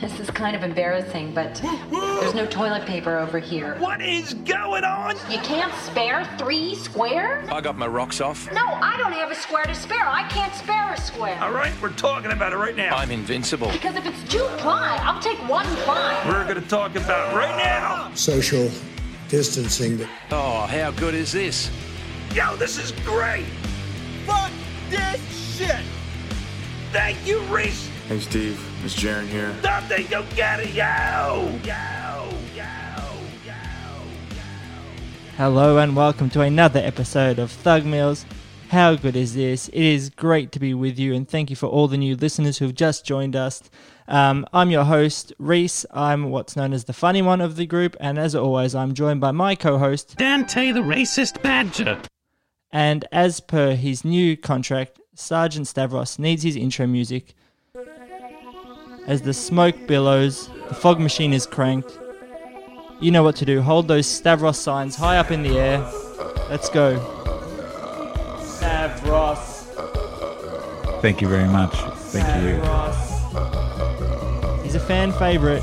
This is kind of embarrassing, but there's no toilet paper over here. What is going on? You can't spare three squares? I got my rocks off. No, I don't have a square to spare. I can't spare a square. All right, we're talking about it right now. I'm invincible. Because if it's two ply, I'll take one ply. We're going to talk about it right now. social distancing. Oh, how good is this? Yo, this is great. Fuck this shit! Thank you, Reese. Hey Steve, it's Jaren here. Something go get it, yo. Yo, yo, yo, yo. Hello and welcome to another episode of Thug Meals. How good is this? It is great to be with you, and thank you for all the new listeners who've just joined us. Um, I'm your host, Reese. I'm what's known as the funny one of the group, and as always, I'm joined by my co host. Dante the racist badger. And as per his new contract, Sergeant Stavros needs his intro music. As the smoke billows, the fog machine is cranked. You know what to do. Hold those Stavros signs high up in the air. Let's go. Stavros. Thank you very much. Thank you. He's a fan favorite.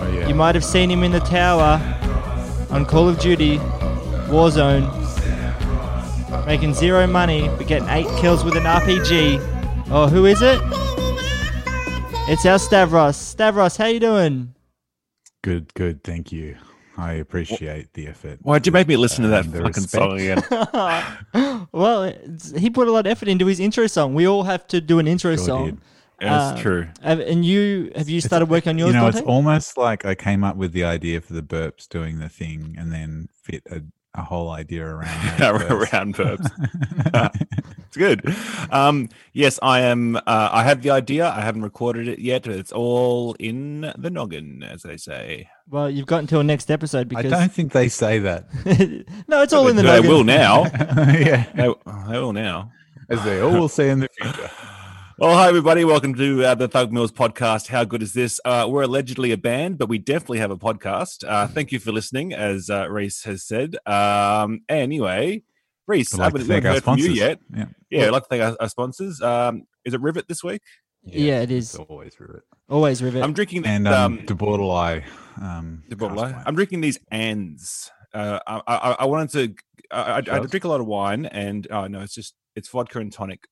Oh, yeah. You might have seen him in the tower on Call of Duty Warzone, making zero money but getting eight kills with an RPG. Oh, who is it? It's our Stavros. Stavros, how you doing? Good, good. Thank you. I appreciate the effort. Why'd you make me listen to that fucking respect. song again? well, he put a lot of effort into his intro song. We all have to do an intro Sure song. did. That's Uh, true. And you have you started working on yours? You know, it's almost like I came up with the idea for the burps doing the thing and then fit a, a whole idea around those burps. Around burps. It's good. Um, yes, I am. Uh, I have the idea. I haven't recorded it yet. It's all in the noggin, as they say. well, you've got until next episode because I don't think they say that. no, it's all in the noggin. they noggin. will now. yeah, they, they will now. as they all will say in the future. Well, hi everybody. Welcome to uh, the Thug Mills podcast. How good is this? Uh, we're allegedly a band, but we definitely have a podcast. Uh, thank you for listening, as uh, Reese has said. Um, anyway, Reese, I'd I haven't, we thank heard from you yet. Yeah, Yeah, I'd like to thank our, our sponsors. Um, is it Rivet this week? Yeah, it is. It's always rivet. Always rivet. I'm drinking the, And um, um, De Bordelais. Um, the bottle. cast wine. I'm drinking these ands. Uh, I, I, I wanted to. I, I, I drink a lot of wine, and oh no, it's just it's vodka and tonic.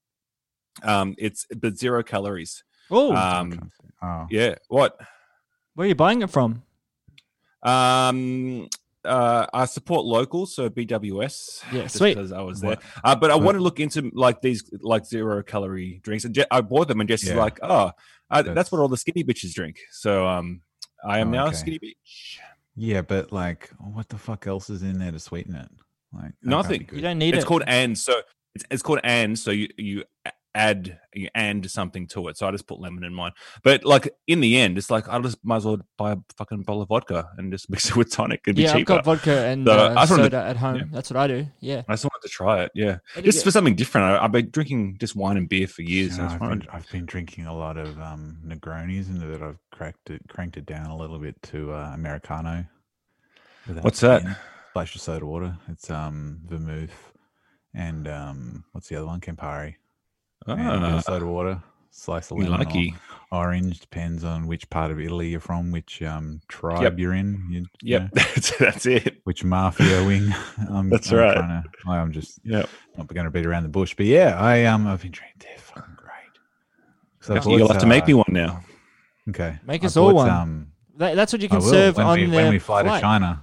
Um, it's but zero calories. oh, Um, oh, yeah. What? where are you buying it from? Um, uh, I support local, so BWS. Yeah, just sweet. Because I was there, uh, but I want to look into like these like zero calorie drinks. And Je- I bought them, and Jesse's Yeah. like, "Oh, uh, that's, That's- what all the skinny bitches drink." So, um, I am Oh, now a okay. skinny bitch. yeah, but like, what the fuck else is in there to sweeten it? Like that can't be Nothing. You don't need it's it. called and so it's, it's called and so you you a- add and something to it so i just put lemon in mine but like in the end it's like i just might as well buy a fucking bottle of vodka and just mix it with tonic it'd be yeah, I've got vodka and So, uh, soda to, at home. Yeah. That's what I do. Yeah, I just wanted to try it. Yeah, Did just for something different. I, I've been drinking just wine and beer for years You know, it's I've, been, I've been drinking a lot of um, Negronis and that I've cracked it, cranked it down a little bit to uh, Americano. What's that? skin. Splash of soda water. It's um, vermouth and um, what's the other one? Campari. And a bit Ah, of soda water. Slice of we lemon. like or Orange depends on which part of Italy you're from, which um, tribe you're in. You, you know, that's, that's it which mafia wing. I'm, That's I'm right. to- I'm just Yep. not going to beat around the bush, but yeah, I um, I've been drinking. They're fucking great. So I you'll bought, have to make uh, me one now Okay. Make I us all one. Um, That, that's what you can serve when on we, the when we fly flight. to China.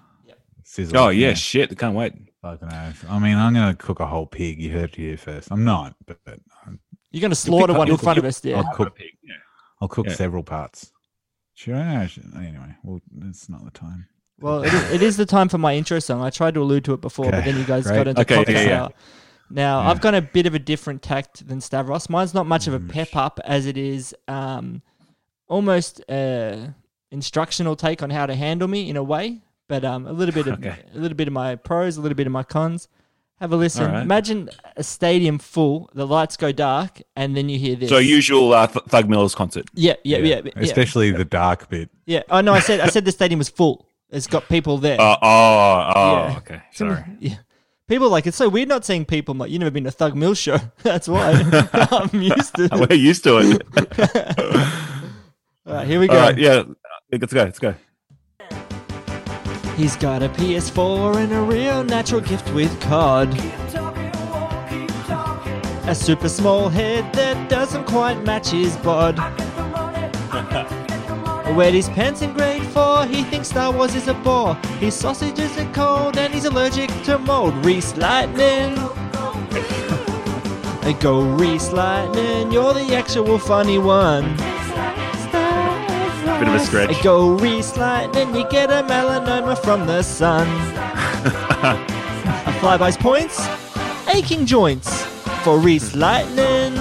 Sizzle, oh yeah, shit can't wait Fucking oath. I mean, I'm going to cook a whole pig. You heard it here first. I'm not, but, but um, You're going to slaughter one in front of us. Yeah. I'll cook. Yeah. I'll cook Yeah. several parts. Should I? Should- Anyway, well, it's not the time. Well, it is, it is the time for my intro song. I tried to allude to it before, but then you guys great. got into Okay, yeah, yeah. Sour. Now, Yeah. I've got a bit of a different tact than Stavros. Mine's not much of a Mm, pep up as it is um, almost uh, instructional take on how to handle me in a way, but um, a little bit of Okay. a little bit of my pros, a little bit of my cons. Have a listen. All right. Imagine a stadium full, the lights go dark, and then you hear this. so usual uh, Th- thug Miller's concert Yeah, yeah, yeah, yeah. Especially the dark bit. yeah. Oh no, I said I said the stadium was full. It's got people there. oh oh oh Yeah. okay sorry Yeah. People like it's so weird not seeing people. I'm like, you never been to Thug Mill show. That's why I'm used to. we're used to it right, here we go. All right, yeah, let's go. Let's go. He's got a PS4 and a real natural gift with COD. A super small head that doesn't quite match his bod. Weared his pants in grade 4, he thinks Star Wars is a bore. His sausages are cold and he's allergic to mold. Reese Lightning. I go Reese Lightning, you're the actual funny one. Bit of a stretch. Go Reese Lightning, you get a melanoma from the sun. a flyby's points, aching joints for Reese hmm. Lightning.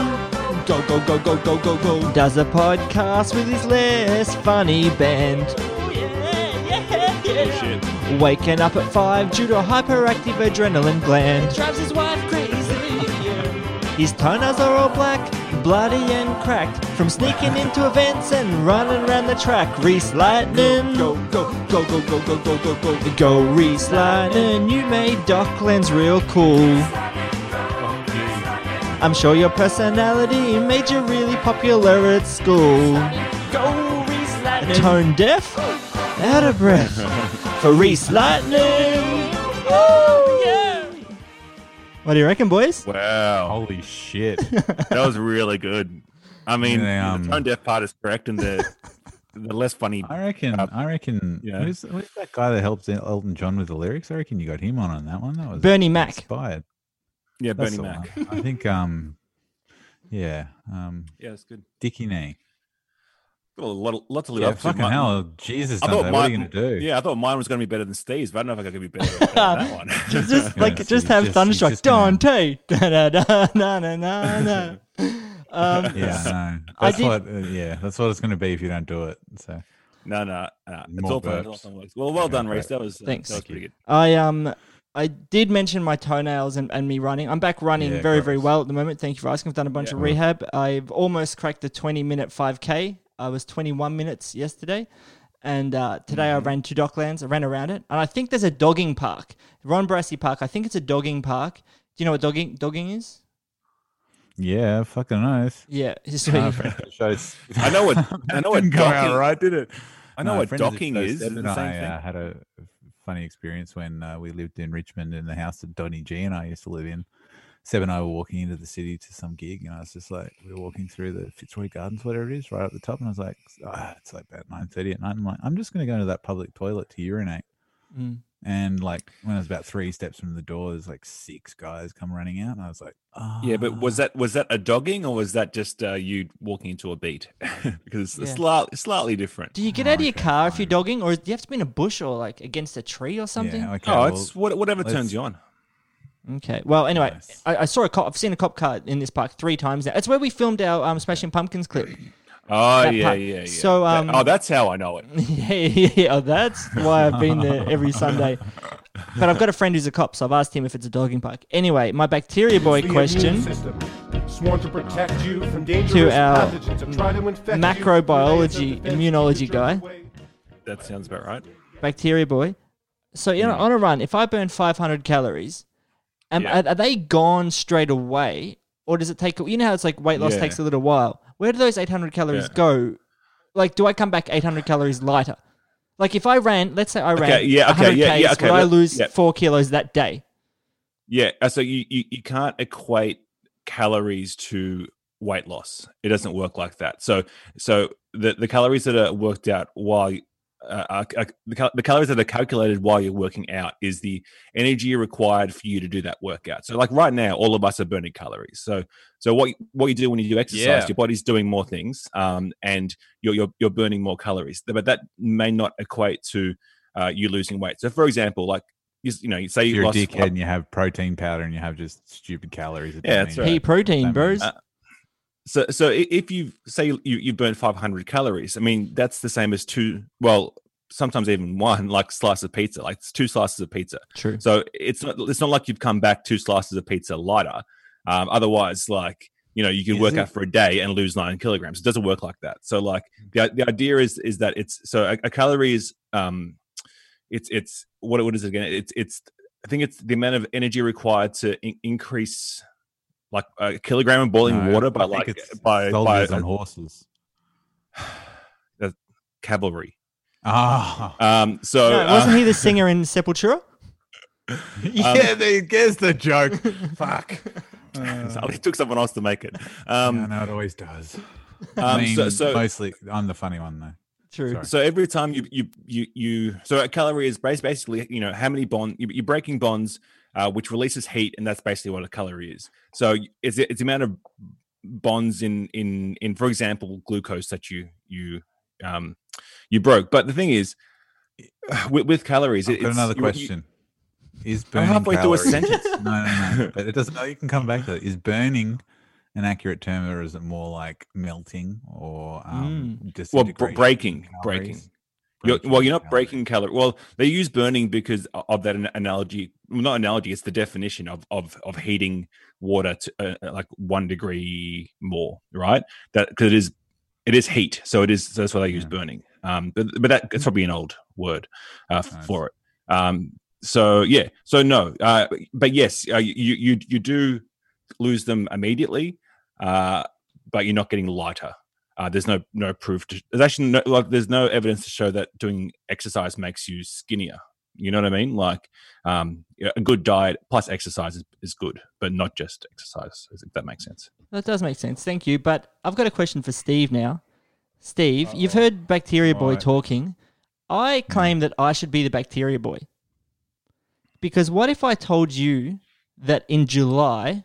Go, go, go, go, go, go, go. Does a podcast with his less funny band. Oh, Waking up at five due to a hyperactive adrenaline gland. Drives his wife crazy. His toenails are all black, bloody and cracked from sneaking into events and running around the track. Reese Lightning, go, go, go, go, go, go, go, go, go, go, Reese Lightning. You made Docklands real cool. I'm sure your personality made you really popular at school. Go Reese Lightning. Tone deaf, out of breath for Reese Lightning. Woo, yeah. What do you reckon, boys? Wow, Holy shit! that was really good. I mean, Yeah, um, the tone deaf part is correct, and the the less funny. I reckon. Uh, I reckon. yeah. Who's, who's that guy that helped Elton John with the lyrics? I reckon you got him on on that one. That was Bernie Mac. inspired. Yeah, That's Bernie Mac. one. I think. Um. Yeah. Um. Yeah, it's good. Dickie Knee. Got a lot, of- to live Yeah. up to. Fucking hell, Jesus! I Dante, thought what are mine, you gonna do? Yeah, I thought mine was going to be better than Steve's, but I don't know if I could be better at that one. Just, just Yeah, like, so just have just- Thunderstruck. you just gonna- Dante. Da, da, da, na, na, na, na. Um, Yeah. No. I That's did- what. Uh, yeah. That's what it's gonna be if you don't do it. So. no, no, no. It's all fun. It's all fun. Well, well Okay, done. Reese. That was uh, Thanks. That was pretty good. I um I did mention my toenails and, and me running. I'm back running Yeah, very, very well at the moment. Thank you for asking. I've done a bunch Yeah. of rehab. I've almost cracked the 20 minute 5K. I was 21 minutes yesterday. And uh, today Mm-hmm. I ran to Docklands. I ran around it. And I think there's a dogging park. Ron Barassi Park. I think it's a dogging park. Do you know what dogging dogging is? Yeah. Fucking nice. Yeah. So Uh, you- friend of the show's- I know what- I know what Didn't out docking- right, did it? I know No, what friend of the docking is. Is and the same I thing? uh, had a funny experience when uh, we lived in Richmond in the house that Donny G and I used to live in. Seb and I were walking into the city to some gig, and I was just like, we were walking through the Fitzroy Gardens, whatever it is, right up the top, and I was like, ah, it's like about nine thirty at night. I'm like, I'm just going to go into that public toilet to urinate. Mm. And like when I was about three steps from the door, there's like six guys come running out, and I was like, oh, Yeah, but was that was that a dogging or was that just uh, you walking into a beat? because it's Yeah. slightly, slightly different. do you get out of your okay, car if you're dogging, or do you have to be in a bush or like against a tree or something? Yeah, okay, oh, well, it's what, whatever turns you on. Okay. Well, anyway, Nice. I, I saw a cop. I've seen a cop car in this park three times now. It's where we filmed our um, Smashing Pumpkins clip. Oh yeah, part. yeah, yeah. So, That- um, oh, that's how I know it. yeah, yeah, yeah. Oh, that's why I've been there every Sunday. But I've got a friend who's a cop, so I've asked him if it's a dogging park. Anyway, my bacteria boy The question. sworn to protect you from dangerous To our pathogens that to microbiology, with ways of defense immunology guy. That sounds about right. Bacteria boy. So, you know, on a run, if I burn 500 calories, Yeah. are, are they gone straight away? Or does it take, you know how it's like weight loss Yeah. takes a little while. Where do those 800 calories Yeah. go? Like, do I come back 800 calories lighter? Like, if I ran, let's say I ran Okay, yeah, okay, 100 yeah, yeah, okay, would I lose four kilos that day? Yeah, uh, so you, you you can't equate calories to weight loss. It doesn't work like that. So so the the calories that are worked out while uh, are, are- the, the calories that are calculated while you're working out is the energy required for you to do that workout. So like right now, all of us are burning calories. So so what you- what you do when you do exercise, Yeah. your body's doing more things, um, and you're, you're you're burning more calories. But that may not equate to uh, you losing weight. So for example, like you, you know, you say you you're a lost dickhead and you have protein powder and you have just stupid calories. it Yeah, that's mean- right. Pea protein, Same bros. Uh, So, so if you say you you burn 500 calories, I mean that's the same as two. Well, sometimes even one like slice of pizza. Like it's two slices of pizza. True. So it's not it's not like you've come back two slices of pizza lighter. Um, otherwise, like you know, you can Is work it? out for a day and lose nine kilograms. It doesn't work like that. So, like the the idea is is that it's so a, a calorie is um, it's it's what what is it again? It's it's I think it's the amount of energy required to in- increase like a kilogram of boiling No, water I by think like it's by by soldiers uh, horses. that, cavalry. Ah, Um, so No, uh, wasn't he the singer in Sepultura? yeah, there, there's the joke. Fuck. he took someone else to make it. Um, yeah, no, it always does. um, I mean, so, so mostly, I'm the funny one though. True. Sorry. So every time you you you you so a calorie is bas- basically you know how many bond you're breaking bonds, uh, which releases heat, and that's basically what a calorie is. So it's it's the amount of bonds in in in for example glucose that you you um you broke. But the thing is, with, with calories, I've got it's- another you- you- question. Is I'm burning halfway through a sentence. No, no, no. But it doesn't. No, you can come back to it. Is burning an accurate term, or is it more like melting or um, well br- disintegration breaking breaking calories? You're, well, you're not calories. breaking calorie. Well, they use burning because of that analogy. Well, not analogy. It's the definition of of of heating water to uh, uh, like one degree more, right? That because it is it is heat, so it is. So that's why they use Yeah. burning. Um, but but that it's probably an old word uh, Nice. for it. Um, so yeah, so no, uh, but yes, uh, you you you do lose them immediately, uh, but you're not getting lighter. Uh, there's no no proof. To, there's actually no like there's no evidence to show that doing exercise makes you skinnier. You know what I mean? Like um, a good diet plus exercise is, is good, but not just exercise. If that makes sense. That does make sense. Thank you. But I've got a question for Steve now. Steve, you've heard Bacteria Boy Right. talking. I claim that I should be the Bacteria Boy. Because what if I told you that in July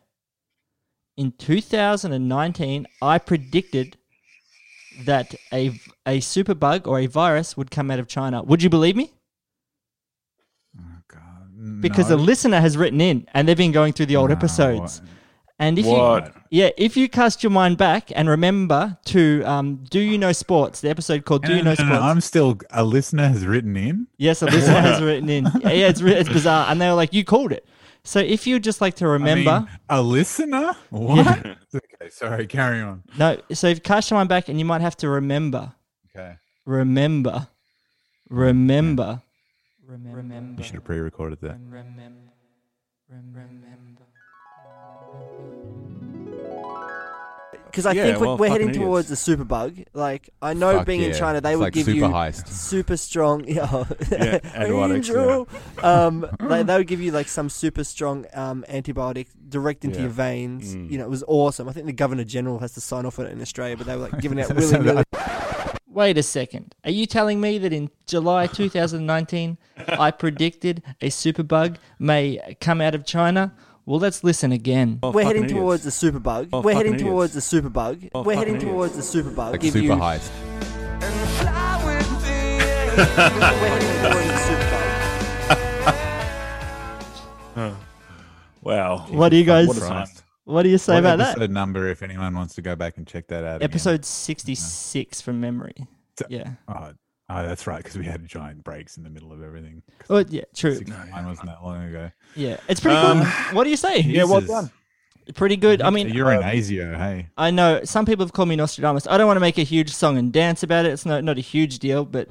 in 2019 I predicted that a a superbug or a virus would come out of China? Would you believe me? Oh, God. Because no. a listener has written in and they've been going through the old No, episodes. what? And if What? you yeah, if you cast your mind back and remember to um, do you know sports? The episode called "Do No, You Know no, no, Sports." I'm still a listener has written in. yes, a listener has written in. Yeah, yeah, it's re- it's bizarre, and they were like, "You called it." So if you'd just like to remember, I mean, a listener? What? okay, sorry. Carry on. no. So if cast your mind back, and you might have to remember, Okay. remember, remember, remember. You should have pre-recorded that. Remember. Remember. Because I Yeah, think we're, well, we're heading fucking towards the idiots. super bug. Like I know, Fuck being in. China, they It's would like give super you heist. super strong. Yeah, Yeah, antibiotics, Angel. um, they, they would give you like some super strong um, antibiotic direct into Yeah. your veins. Mm. You know, it was awesome. I think the governor general has to sign off on it in Australia, but they were like giving out So willy nilly. Wait a second. Are you telling me that in July 2019 I predicted a superbug may come out of China? Well, let's listen again. Oh, We're heading idiots. towards the super bug. Oh, We're heading idiots. towards the super bug. Oh, We're heading fucking towards the super bug. Like Give super you- heist. We're heading towards the super bug. Wow. What do you guys- What. What do you say What about that? episode number if anyone wants to go back and check that out? again? Episode 66 from memory. So- Yeah. Oh, oh, that's right, because we had giant breaks in the middle of everything. Oh, yeah, true. 69 wasn't that long ago. Yeah. It's pretty Um, good. What do you say? Yeah, well Jesus. done. Pretty good. I mean, you're an ASIO, hey. I know some people have called me Nostradamus. I don't want to make a huge song and dance about it. It's not, not a huge deal, but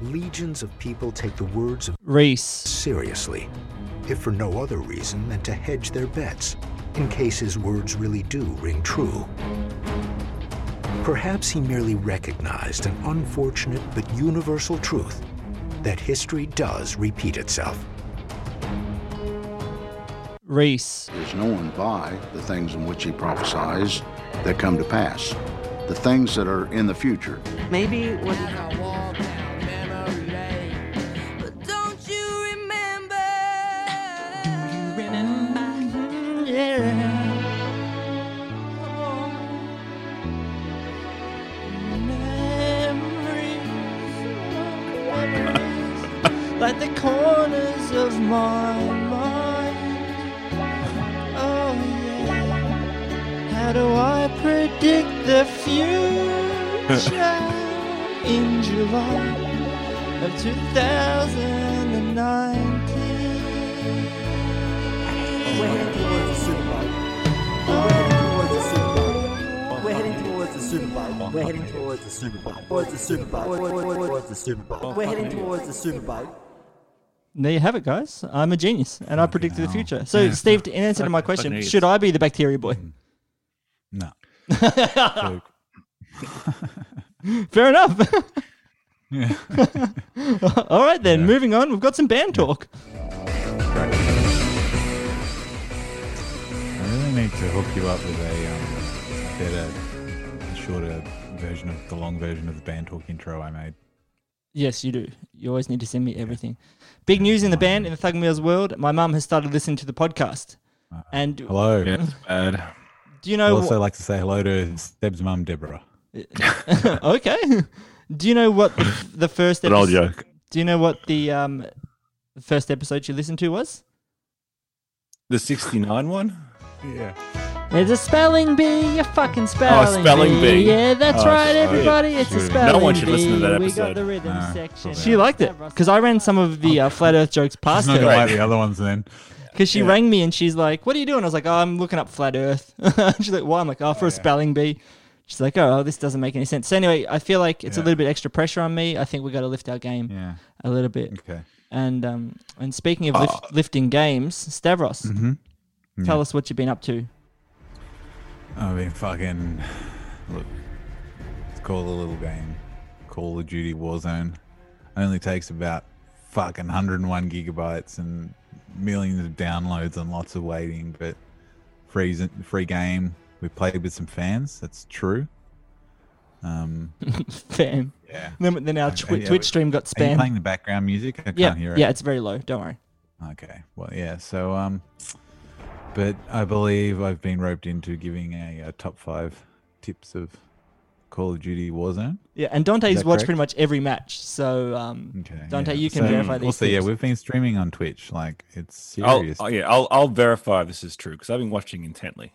Legions of people take the words of Reese. seriously, if for no other reason than to hedge their bets, in case his words really do ring true. Perhaps he merely recognized an unfortunate but universal truth that history does repeat itself. Reese. There's no one by the things in which he prophesies that come to pass, the things that are in the future. Maybe what like We're heading towards the super bug. Towards the super bug. Towards the super bug. We're heading towards the super bug. There you have it, guys. I'm a genius, and I predicted the future. So, Yeah. Steve, in answer to my question, idiots. should I be the bacteria boy? No. Fair enough. Yeah. All right, then. Moving on. We've got some band talk. I really need to hook you up with a um, better, shorter version of the long version of the band talk intro I made. Yes, you do. You always need to send me everything. Big news in the band, in the Thug Meals world. My mum has started listening to the podcast. And Hello. Yeah, bad. do you know? I'd also what, like to say hello to Seb's mum, Deborah. okay. Do you know what the, the first An old episode- joke. Do you know what the um the first episode you listened to was? The 69 one? Yeah. It's a spelling bee, a fucking spelling, oh, spelling bee. Yeah, that's Oh, right, shit. everybody. It's a Should've- spelling No one should listen to bee. that We got episode. the rhythm No, section. probably She liked it because I ran some of the uh, flat Earth jokes past She's not her. gonna like the other ones then. Because she rang me and she's like, "What are you doing?" I was like, "Oh, I'm looking up flat Earth." she's like, "Why?" I'm like, "Oh, for a spelling bee." She's like, "Oh, this doesn't make any sense." So anyway, I feel like it's a Yeah. little bit extra pressure on me. I think we got to lift our game Yeah. a little bit. Okay. And um, and speaking of lift, lifting games, Stavros, Mm-hmm. tell Yeah. us what you've been up to. I've been fucking. Look, it's called a little game. Call of Duty Warzone. Only takes about fucking 101 gigabytes and millions of downloads and lots of waiting, but free, free game. We played with some fans. That's true. Um, Fam. Yeah. Then, then our Twi- yeah, Twitch stream got Are you spam. playing the background music? I can't yeah, hear it. yeah, it's very low. Don't worry. Okay. Well, yeah. So, um, but I believe I've been roped into giving a, uh top five tips of Call of Duty Warzone. Yeah, and Dante's watched correct? pretty much every match. So um, Okay. Dante, yeah. you can So, verify these. Also, yeah, we've been streaming on Twitch. Like, it's I'll, serious. oh, yeah, I'll, I'll verify this is true because I've been watching intently.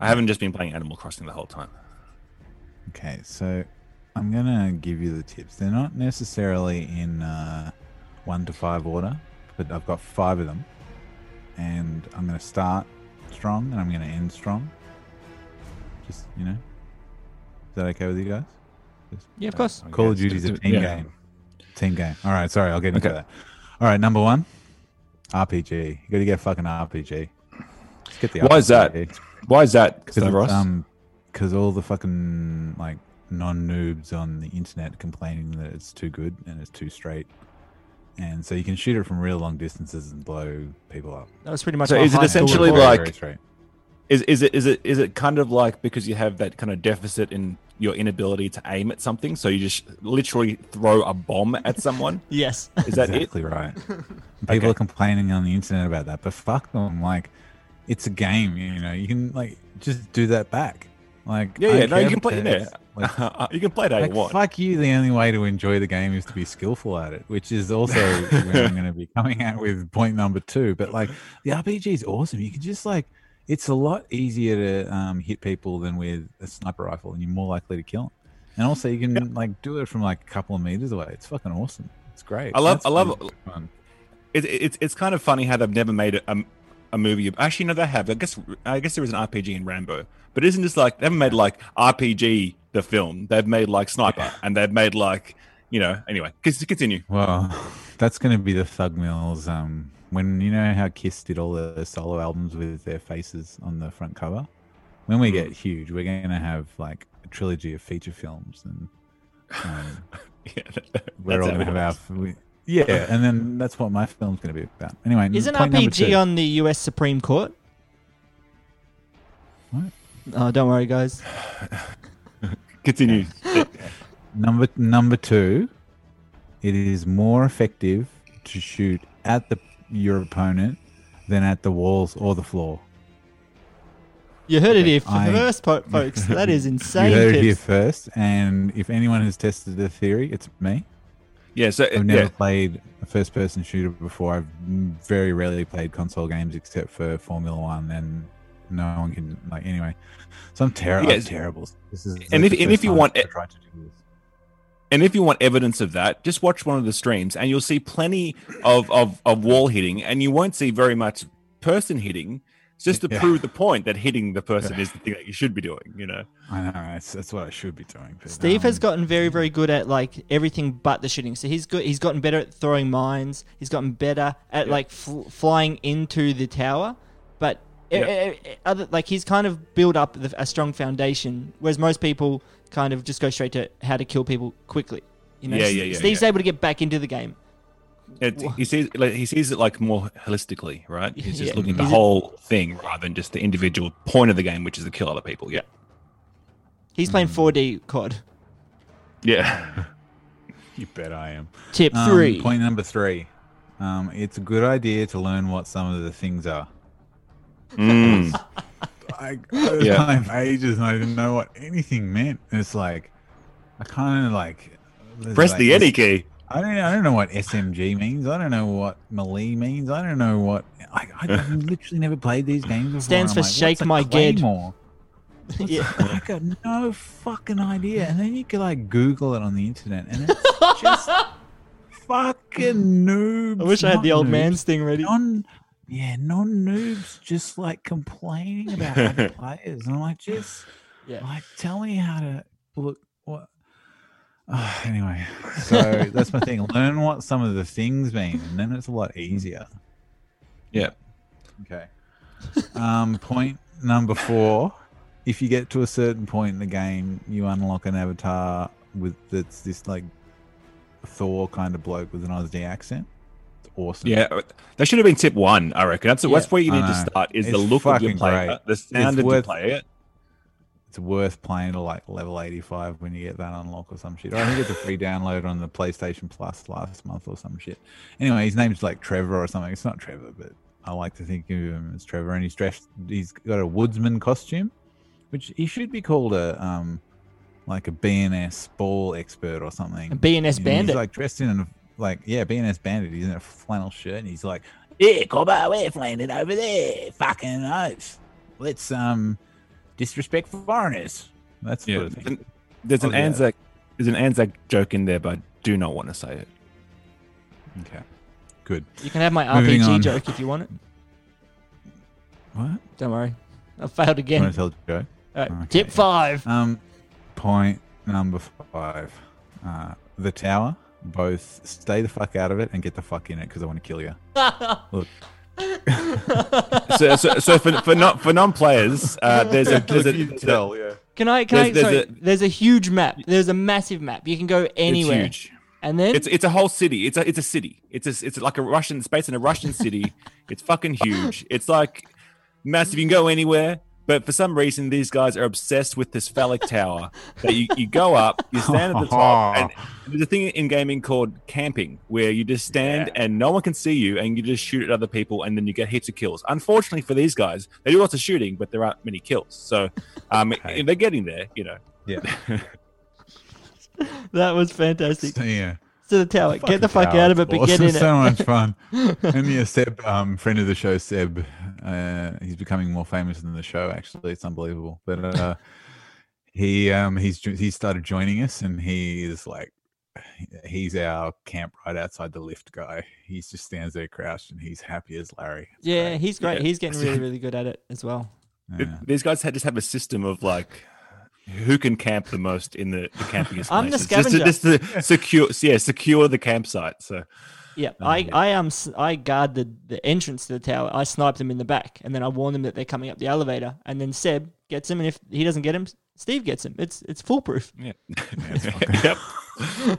I haven't just been playing Animal Crossing the whole time. Okay, so I'm gonna give you the tips. They're not necessarily in uh, one to five order, but I've got five of them, and I'm gonna start strong and I'm gonna end strong. Just you know, is that okay with you guys? Just- Yeah, of course. Call of Okay, Duty's a team yeah. game. Team game. All right, sorry, I'll get into Okay. that. All right, number one, RPG. You got to get fucking RPG. Let's get the Why is that? Why is that, Because um, because all the fucking like non noobs on the internet complaining that it's too good and it's too straight, and so you can shoot it from real long distances and blow people up. That was pretty much. So is it essentially like is is it is it is it kind of like because you have that kind of deficit in your inability to aim at something, so you just literally throw a bomb at someone? Yes. Is that exactly it? right? People Okay. are complaining on the internet about that, but fuck them. Like, it's a game. You know, you can like just do that back. Like, Yeah, yeah. No, you can play. Yeah, like, you can play it how you like, want. fuck you. The only way to enjoy the game is to be skillful at it, which is also where I'm going to be coming out with point number two. But like, the RPG is awesome. You can just like, it's a lot easier to um, hit people than with a sniper rifle, and you're more likely to kill them. And also, you can like do it from like a couple of meters away. It's fucking awesome. It's great. I love. That's I love. really. It, it's it's kind of funny how they've never made a, a, movie. Actually, no, they have. I guess I guess there was an RPG in Rambo, but isn't this like they haven't made like RPG the film. They've made like Sniper, and they've made like you know. Anyway, con- continue. Well, that's going to be the Thug Mills. Um, when you know how Kiss did all the solo albums with their faces on the front cover. When we get huge, we're going to have like a trilogy of feature films, and um, Yeah, we're all going to have our. We, yeah, and then that's what my film's going to be about. Anyway, Isn't RPG on the U.S. Supreme Court? What? Oh, don't worry, guys. Continue. Number number two, it is more effective to shoot at the your opponent than at the walls or the floor. You heard it here I- first, po- folks. That is insane. You heard it here first, and if anyone has tested the theory, it's me. Yeah, so I've never yeah. played a first-person shooter before. I've very rarely played console games except for Formula One, and no one can like anyway. So I'm terrible. Yeah, I'm terrible. This is and if and if you want I've it- tried to do this. And if you want evidence of that, just watch one of the streams and you'll see plenty of, of, of wall hitting and you won't see very much person hitting. It's just to Yeah. prove the point that hitting the person is the thing that you should be doing, you know? I know that's, that's what I should be doing. but, Steve has um, gotten very, very good at like everything but the shooting. So he's good. He's gotten better at throwing mines. He's gotten better at like fl- flying into the tower. But Yeah. e- e- other like he's kind of built up the, a strong foundation, whereas most people kind of just go straight to how to kill people quickly. You know, Yeah, yeah, yeah, Steve's yeah. able to get back into the game. It, he sees like, he sees it like more holistically, right? He's just Yeah. looking at the He's a- whole thing rather than just the individual point of the game, which is to kill other people. Yeah, He's playing 4D COD. yeah. You bet I am. Tip Um, three. Point number three. Um, it's a good idea to learn what some of the things are. Mm. I, I was Yeah. playing for ages and I didn't know what anything meant. And it's like, I kind of like Press like the this- any key. I don't. I don't know what SMG means. I don't know what melee means. I don't know what. I, I've literally never played these games before. Stands for like, Shake My Ged. Claymore? Yeah. I got no fucking idea. And then you can like Google it on the internet, and it's just fucking noobs. I wish I had the old man noobs, sting ready. Non, yeah, non noobs just like complaining about other players. And I'm like, just Yeah. like tell me how to look. Anyway, so that's my thing. Learn what some of the things mean, and then it's a lot easier. Yeah. Okay. Um, point number four: if you get to a certain point in the game, you unlock an avatar with that's this like Thor kind of bloke with an Aussie accent. It's awesome. Yeah, that should have been tip one. I reckon that's that's Yeah. where you need to start. Is the look of your player, great. the It's sound of your worth- player. It's worth playing to like level 85 when you get that unlock or some shit. I think it's a free download on the PlayStation Plus last month or some shit. Anyway, his name's like Trevor or something. It's not Trevor, but I like to think of him as Trevor. And he's dressed, he's got a woodsman costume, which he should be called a, um, like a BNS ball expert or something. A BNS And bandit. He's like dressed in a, like, yeah, BNS bandit. He's in a flannel shirt and he's like, yeah, Cobbo, we're flanking over there. Fucking oath. Let's, um, disrespect foreigners. That's Yeah, sort of thing. there's an Oh, yeah. Anzac, there's an Anzac joke in there, but I do not want to say it. Okay, good. You can have my Moving RPG on. joke if you want it. What? Don't worry. I failed again. Want to tell a joke? All right, Tip five. Um, point number five. Uh, the tower. Both stay the fuck out of it and get the fuck in it because I want to kill you. Look, So, so, so for for not for non-players, uh, there's a there's a, You there's a- tell, yeah. Can I? Can I? There's- Sorry, a- there's a huge map. There's a massive map. You can go anywhere. It's huge. And then It's it's a whole city. It's a it's a city. It's a, it's like a Russian space in a Russian city. it's fucking huge. It's like massive. You can go anywhere. But for some reason, these guys are obsessed with this phallic tower that you, you go up, you stand at the top, and there's a thing in gaming called camping where you just stand and no one can see you and you just shoot at other people and then you get heaps of kills. Unfortunately for these guys, they do lots of shooting, but there aren't many kills. So um, they're getting there, you know. Yeah. that was fantastic. Yeah. To the tower. Get the fuck out of it, it's but get in it. so much fun. and yeah, Seb, um, friend of the show, Seb, uh, he's becoming more famous than the show. Actually, it's unbelievable. But uh, he um, he's he started joining us, and he is like, he's our camp right outside the lift guy. He just stands there crouched, and he's happy as Larry. It's Yeah, he's great. Yeah. He's getting really, really good at it as well. Th- These guys had just have a system of like who can camp the most in the, the camping I'm the places. Just to, scavenger. just to secure, yeah, secure the campsite. So Yeah, I, I am I guard the, the entrance to the tower. I snipe them in the back, and then I warn them that they're coming up the elevator. And then Seb gets him, and if he doesn't get him, Steve gets him. It's it's foolproof. yeah. yep.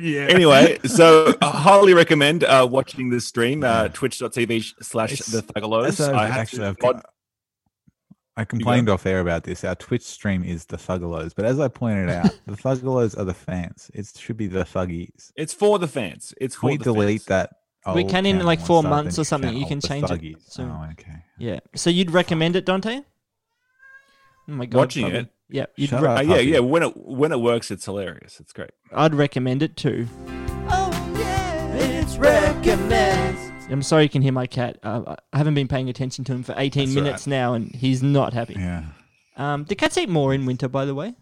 yeah. Anyway, so I highly recommend uh, watching this stream, uh, twitch.tv slash the Thuggalos. So I actually, to I've mod- got, I complained off air about this. Our Twitch stream is the Thuggalos, but as I pointed out, the Thuggalos are the fans. It should be the Thuggies. it's for the fans. It's If for we the delete fans. that. we can in like four start months or something. You can account, the change it. Thuggies. So, Oh, okay. Yeah. So you'd recommend it, Dante? Oh my god. Watching probably. it? Yeah. You'd Shut re- up. Uh, yeah, yeah. When it when it works, it's hilarious. It's great. I'd recommend it too. Oh yeah, it's recommends. I'm sorry you can hear my cat. Uh, I haven't been paying attention to him for 18 That's minutes now, and he's not happy. Yeah. Um, do cats eat more in winter, by the way?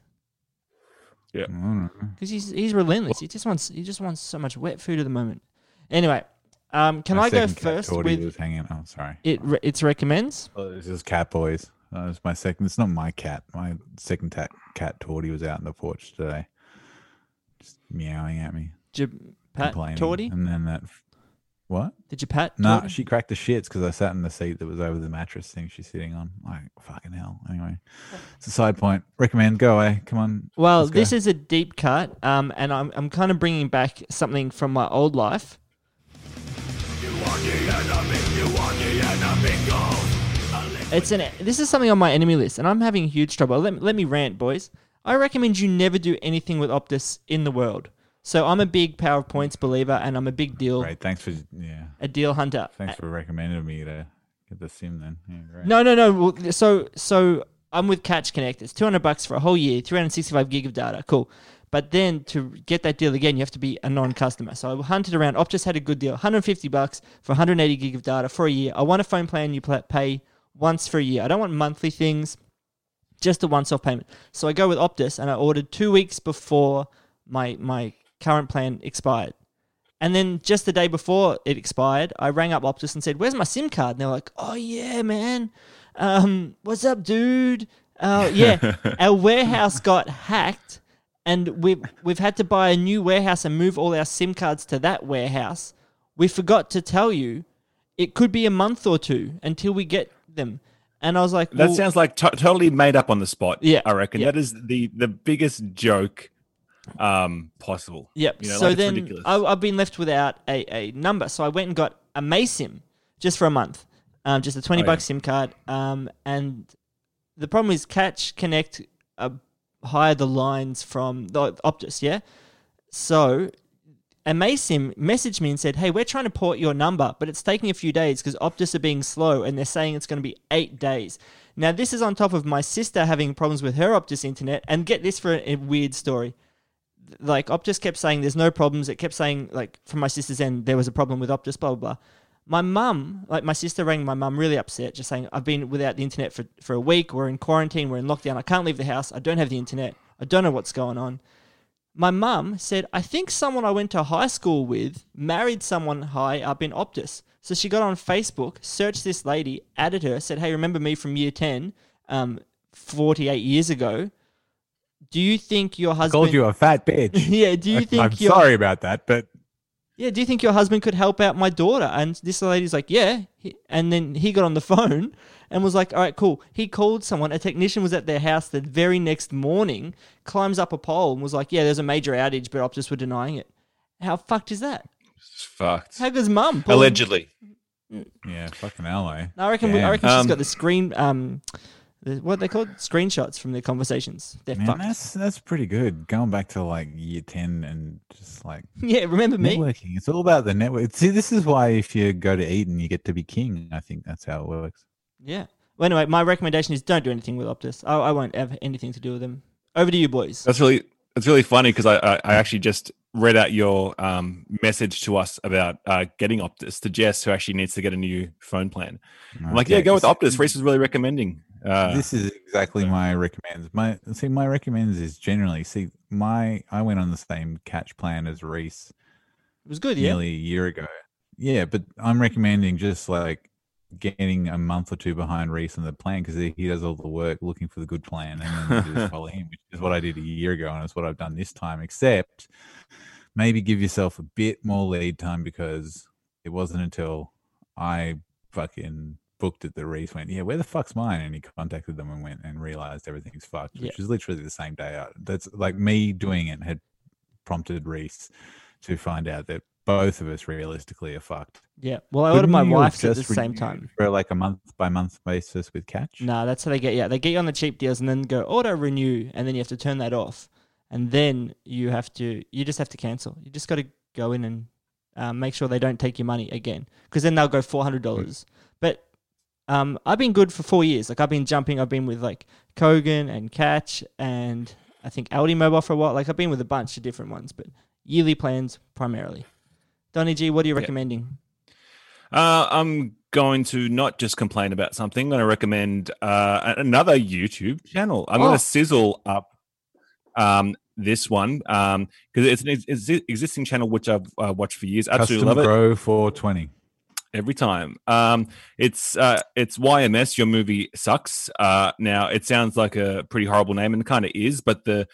Yeah. I don't know. Because he's he's relentless. He just wants he just wants so much wet food at the moment. Anyway, um, can My I go second cat, first Torty, with was hanging. Oh, sorry. it? Re- it's recommends. Oh, this is Cat Boys. That was my second. It's not my cat. My second cat, cat Torty, was out in the porch today, just meowing at me, J- Pat complaining. Torty. and then that What? Did you pat? No, Jordan? she cracked the shits because I sat in the seat that was over the mattress thing she's sitting on. Like fucking hell. Anyway, it's a side point. Recommend. Go away. Come on. Well, this is a deep cut, um, and I'm I'm kind of bringing back something from my old life. It's an this is something on my enemy list, and I'm having huge trouble. Let, let me rant, boys. I recommend you never do anything with Optus in the world. So I'm a big power of points believer, and I'm a big deal Great. Thanks for yeah. a deal hunter. Thanks for recommending me to get the sim then. Yeah, great. No, no, no. Well, so, so I'm with Catch Connect. It's 200 bucks for a whole year, 365 gig of data. Cool. But then to get that deal again, you have to be a non-customer. So I hunted around. Optus had a good deal, 150 bucks for 180 gig of data for a year. I want a phone plan you pay once for a year. I don't want monthly things, just a once-off payment. So I go with Optus, and I ordered two weeks before my my current plan expired. And then just the day before it expired, I rang up Optus and said, "Where's my SIM card?" And they're like, "Oh yeah, man. Um, what's up, dude? Uh, yeah, our warehouse got hacked, and we've we've had to buy a new warehouse and move all our SIM cards to that warehouse. We forgot to tell you, it could be a month or two until we get them." And I was like, That sounds like to- totally made up on the spot. Yeah, I reckon yeah. that is the the biggest joke um possible. Yep. You know, so like then. I, I've been left without a, a number. So I went and got amaysim just for a month, um, just a 20 Oh, yeah. bucks SIM card. Um, and the problem is Catch Connect uh, hire the lines from the Optus, yeah? So amaysim messaged me and said, hey, we're trying to port your number, but it's taking a few days because Optus are being slow and they're saying it's going to be eight days. Now, this is on top of my sister having problems with her Optus internet. And get this for a, a weird story like Optus kept saying there's no problems. It kept saying like from my sister's end there was a problem with Optus, blah blah blah. My mum, like my sister rang my mum really upset, just saying I've been without the internet for, for a week. We're in quarantine. We're in lockdown. I can't leave the house. I don't have the internet. I don't know what's going on. My mum said I think someone I went to high school with married someone high up in Optus. So she got on Facebook, searched this lady, added her, said, "Hey, remember me from year ten, um, forty eight years ago? Do you think your husband Called you a fat bitch. yeah, do you think I'm your- sorry about that, but yeah, do you think your husband could help out my daughter? And this lady's like, yeah. He- And then he got on the phone and was like, all right, cool. He called someone. A technician was at their house the very next morning, climbs up a pole and was like, yeah, there's a major outage, but Optus were denying it. How fucked is that? It's fucked. How goes mum? Allegedly. yeah, fucking hell, eh? I reckon. I Damn. reckon she's Um, got the screen. Um, the, what they called? Screenshots from their conversations. They're Man, fucked. that's that's pretty good. Going back to like year ten and just like Yeah, remember me? networking. It's all about the network. See, this is why if you go to Eden, you get to be king. I think that's how it works. Yeah. Well, anyway, my recommendation is don't do anything with Optus. I, I won't have anything to do with them. Over to you, boys. That's really that's really funny because I, I I actually just read out your um message to us about uh getting Optus to Jess who actually needs to get a new phone plan. I'm like, yeah, go with Optus. Reese is really recommending. Uh, this is exactly my recommends. My see, my recommends is generally see my I went on the same catch plan as Reese. It was good, yeah. nearly a year ago. Yeah, but I'm recommending just like getting a month or two behind Reese on the plan because he, does all the work looking for the good plan and then just follow him, which is what I did a year ago and it's what I've done this time. Except maybe give yourself a bit more lead time because it wasn't until I fucking booked it the Reese went, yeah, where the fuck's mine? And he contacted them and went and realized everything's fucked, which Yeah. is literally the same day. out. That's like me doing it had prompted Reese to find out that both of us realistically are fucked. Yeah. Well, I ordered my Couldn't you have wife's at the same time. for like a month by month basis with Catch. No, that's how they get. Yeah, they get you on the cheap deals and then go auto renew, and then you have to turn that off, and then you have to. You just have to cancel. You just got to go in and um, make sure they don't take your money again, because then they'll go four hundred dollars. But um, I've been good for four years. Like I've been jumping. I've been with like Kogan and Catch, and I think Aldi Mobile for a while. Like I've been with a bunch of different ones, but yearly plans primarily. Donny G, what are you Yeah. recommending? Uh, I'm going to not just complain about something. I'm going to recommend uh, another YouTube channel. I'm Oh. going to sizzle up um, this one because it's an ex- exi- existing channel which I've uh, watched for years. Absolutely Custom love it Grow 420. Every time. Um, it's uh, it's YMS. Your movie sucks. Uh, now it sounds like a pretty horrible name, and it kind of is. But the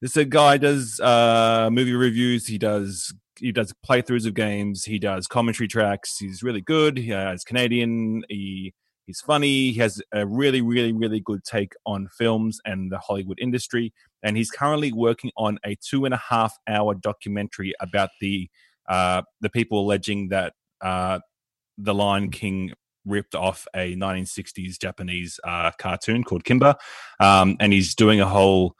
this guy does uh, movie reviews. He does he does playthroughs of games. He does commentary tracks. He's really good. He has Canadian. He he's funny. He has a really, really, really good take on films and the Hollywood industry. And he's currently working on a two and a half hour documentary about the uh, the people alleging that uh, the Lion King ripped off a 1960s Japanese uh, cartoon called Kimba, um, and he's doing a whole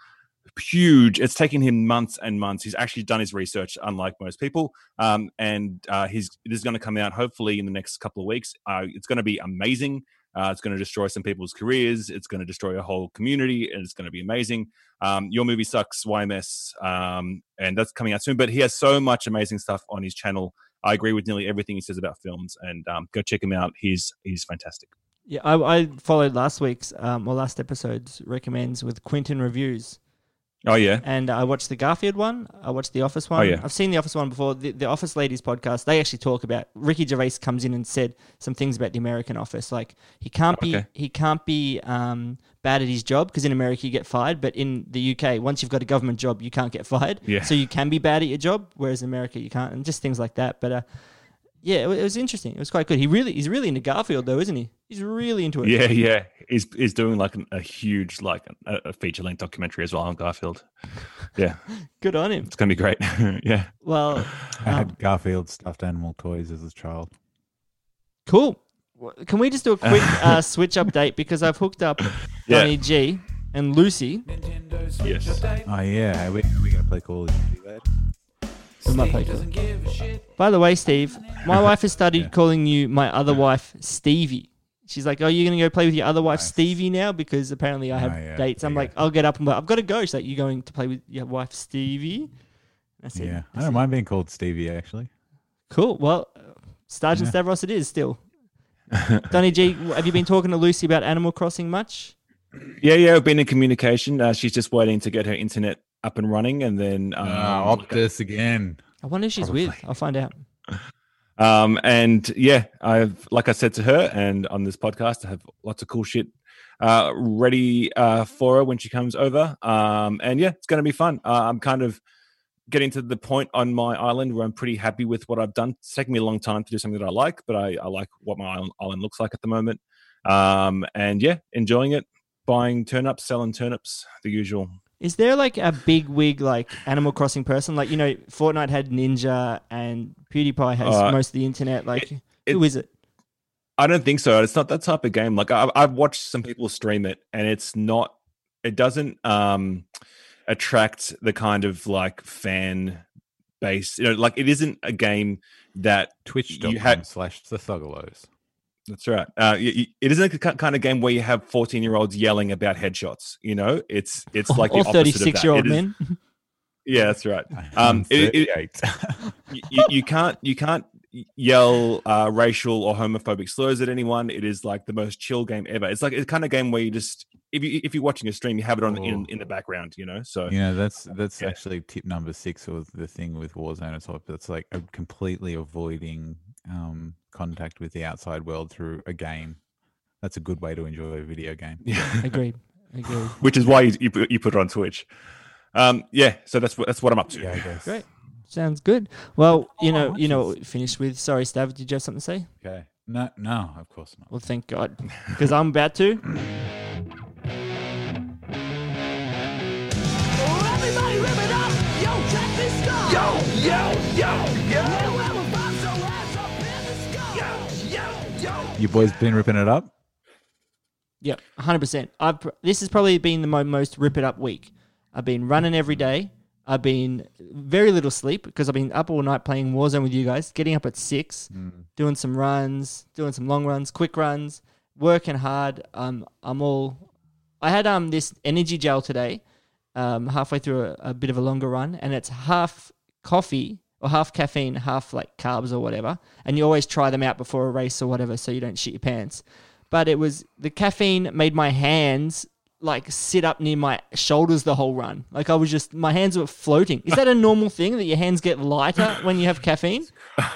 huge. It's taken him months and months. He's actually done his research, unlike most people, um, and uh, he's this is going to come out hopefully in the next couple of weeks. Uh, it's going to be amazing. Uh, it's going to destroy some people's careers. It's going to destroy a whole community, and it's going to be amazing. Um, Your movie sucks, YMS, um, and that's coming out soon. But he has so much amazing stuff on his channel. I agree with nearly everything he says about films, and um, go check him out. He's he's fantastic. Yeah, I, I followed last week's um, or last episode's recommends with Quinton Reviews. Oh yeah, and I watched the Garfield one. I watched the Office one. Oh, yeah. I've seen the Office one before. The, the Office Ladies podcast. They actually talk about Ricky Gervais comes in and said some things about the American Office. Like he can't be Okay. he can't be um, bad at his job because in America you get fired, but in the UK once you've got a government job you can't get fired. Yeah. So you can be bad at your job, whereas in America you can't, and just things like that. But uh, yeah, it, was interesting. It was quite good. He really he's really into Garfield though, isn't he? He's really into it. Yeah, yeah. He's he's doing like an, a huge like a, a feature length documentary as well on Garfield. Yeah, Good on him. it's gonna be great. yeah. Well, I um, had Garfield stuffed animal toys as a child. Cool. Can we just do a quick uh, switch update because I've hooked up Yeah. Donny G and Lucy. Yes. Oh yeah, are we, are we gonna play Call of Duty later? We might play By the way, Steve, my wife has started calling you my other wife Stevie. She's like, "Oh, you're gonna go play with your other wife Stevie now?" Because apparently I have Oh, yeah. dates. I'm like, "I'll get up and go, I've got to go." She's like, "You going to play with your wife Stevie?" I said, Yeah, I don't mind being called Stevie actually. "Cool. Well, uh, Sergeant Stavros, it is still." Donny G, have you been talking to Lucy about Animal Crossing much? Yeah, yeah. I've been in communication. Uh, she's just waiting to get her internet up and running, and then um, Ah, Optus again. I wonder if she's with. I'll find out. Um, and yeah, I've like I said to her, and on this podcast, I have lots of cool shit uh, ready uh, for her when she comes over. Um, and yeah, it's going to be fun. Uh, I'm kind of getting to the point on my island where I'm pretty happy with what I've done. It's taken me a long time to do something that I like, but I, I like what my island, island looks like at the moment. Um, and yeah, enjoying it. Buying turnips, selling turnips, the usual. Is there like a big wig like Animal Crossing person? Like you know, Fortnite had Ninja and PewDiePie has Uh, most of the internet. Like it- who is it? I don't think so. It's not that type of game. Like I've, I've watched some people stream it, and it's not. It doesn't um attract the kind of like fan base. You know, like it isn't a game that Twitch.com you have. slash the Thuggalos. That's right. Uh, it isn't a kind of game where you have fourteen-year-olds yelling about headshots. You know, it's it's like the Or opposite of that. thirty-six-year-old It is- men. Yeah, that's right. Um, it- it- you, you can't you can't yell uh, racial or homophobic slurs at anyone. It is like the most chill game ever. It's like a kind of game where you just if you if you're watching a stream, you have it on in, in the background. You know, so You know, that's that's actually tip number six or the thing with Warzone and stuff. That's like completely avoiding um, contact with the outside world through a game. That's a good way to enjoy a video game. Yeah, Agreed. Agreed. which is why you you put, you put it on Twitch. Um, yeah, so that's what that's what I'm up to. Yeah, I guess. Great. Sounds good. Well, you know, you know, what we finished with. Sorry, Stav. Did you have something to say? Okay. No, no, of course not. Well, thank God, because I'm about to. Everybody rip it up! Yo, check this stuff! Yo, yo, yo, yo! You boys been ripping it up? Yep, hundred percent. I've this has probably been the mo- most rip it up week. I've been running every day. I've been very little sleep because I've been up all night playing Warzone with you guys. Getting up at six, doing some runs, doing some long runs, quick runs, working hard. Um, I'm all. I had um this energy gel today, um halfway through a, a bit of a longer run, and it's half coffee or half caffeine, half like carbs or whatever. And you always try them out before a race or whatever, so you don't shit your pants but it was the caffeine made my hands like sit up near my shoulders the whole run. Like I was just my hands were floating. Is that a normal thing that your hands get lighter when you have caffeine?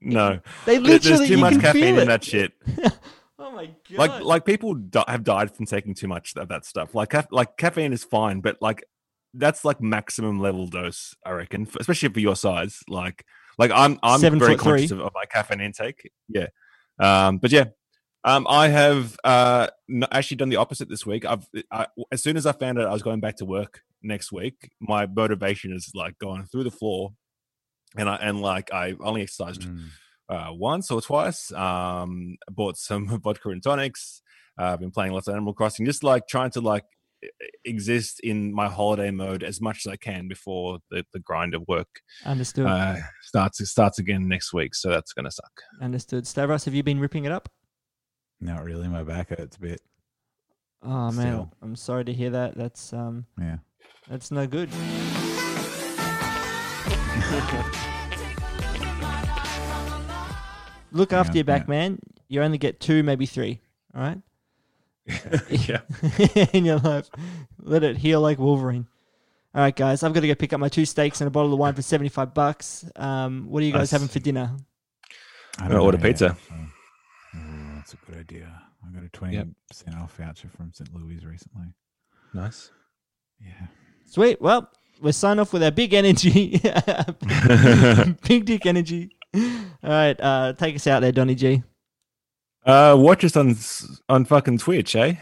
No, They literally- there's too you much can caffeine feel in that shit. Oh my god! Like like people di- have died from taking too much of that stuff. Like ca- like caffeine is fine, but like that's like maximum level dose, I reckon, f- especially for your size. Like, like I'm I'm Seven very conscious of, of my caffeine intake. Yeah, um, but yeah, um, I have uh actually done the opposite this week. I've I, as soon as I found out I was going back to work next week, my motivation is like going through the floor, and I and like I only exercised uh, once or twice. Um, bought some vodka and tonics. Uh, I've been playing lots of Animal Crossing, just like trying to like exist in my holiday mode as much as I can before the, the grind of work Understood. uh, starts starts again next week. So that's gonna suck. Understood. Stavros, have you been ripping it up? Not really. My back hurts a bit. Oh man, Still. I'm sorry to hear that. That's um, Yeah. that's no good. Look after on, your back, yeah. man. You only get two, maybe three. All right. yeah. in your life, let it heal like Wolverine. All right, guys, I've got to go pick up my two steaks and a bottle of wine for seventy-five bucks. Um, what are you guys Nice. having for dinner? I I'm gonna order pizza. so- that's a good idea. I got a twenty percent off voucher from St. Louis recently. Nice. Yeah. Sweet. Well, we're signing off with our big energy, big dick energy. All right, uh, take us out there, Donny G. Uh, watch us on on fucking Twitch, eh?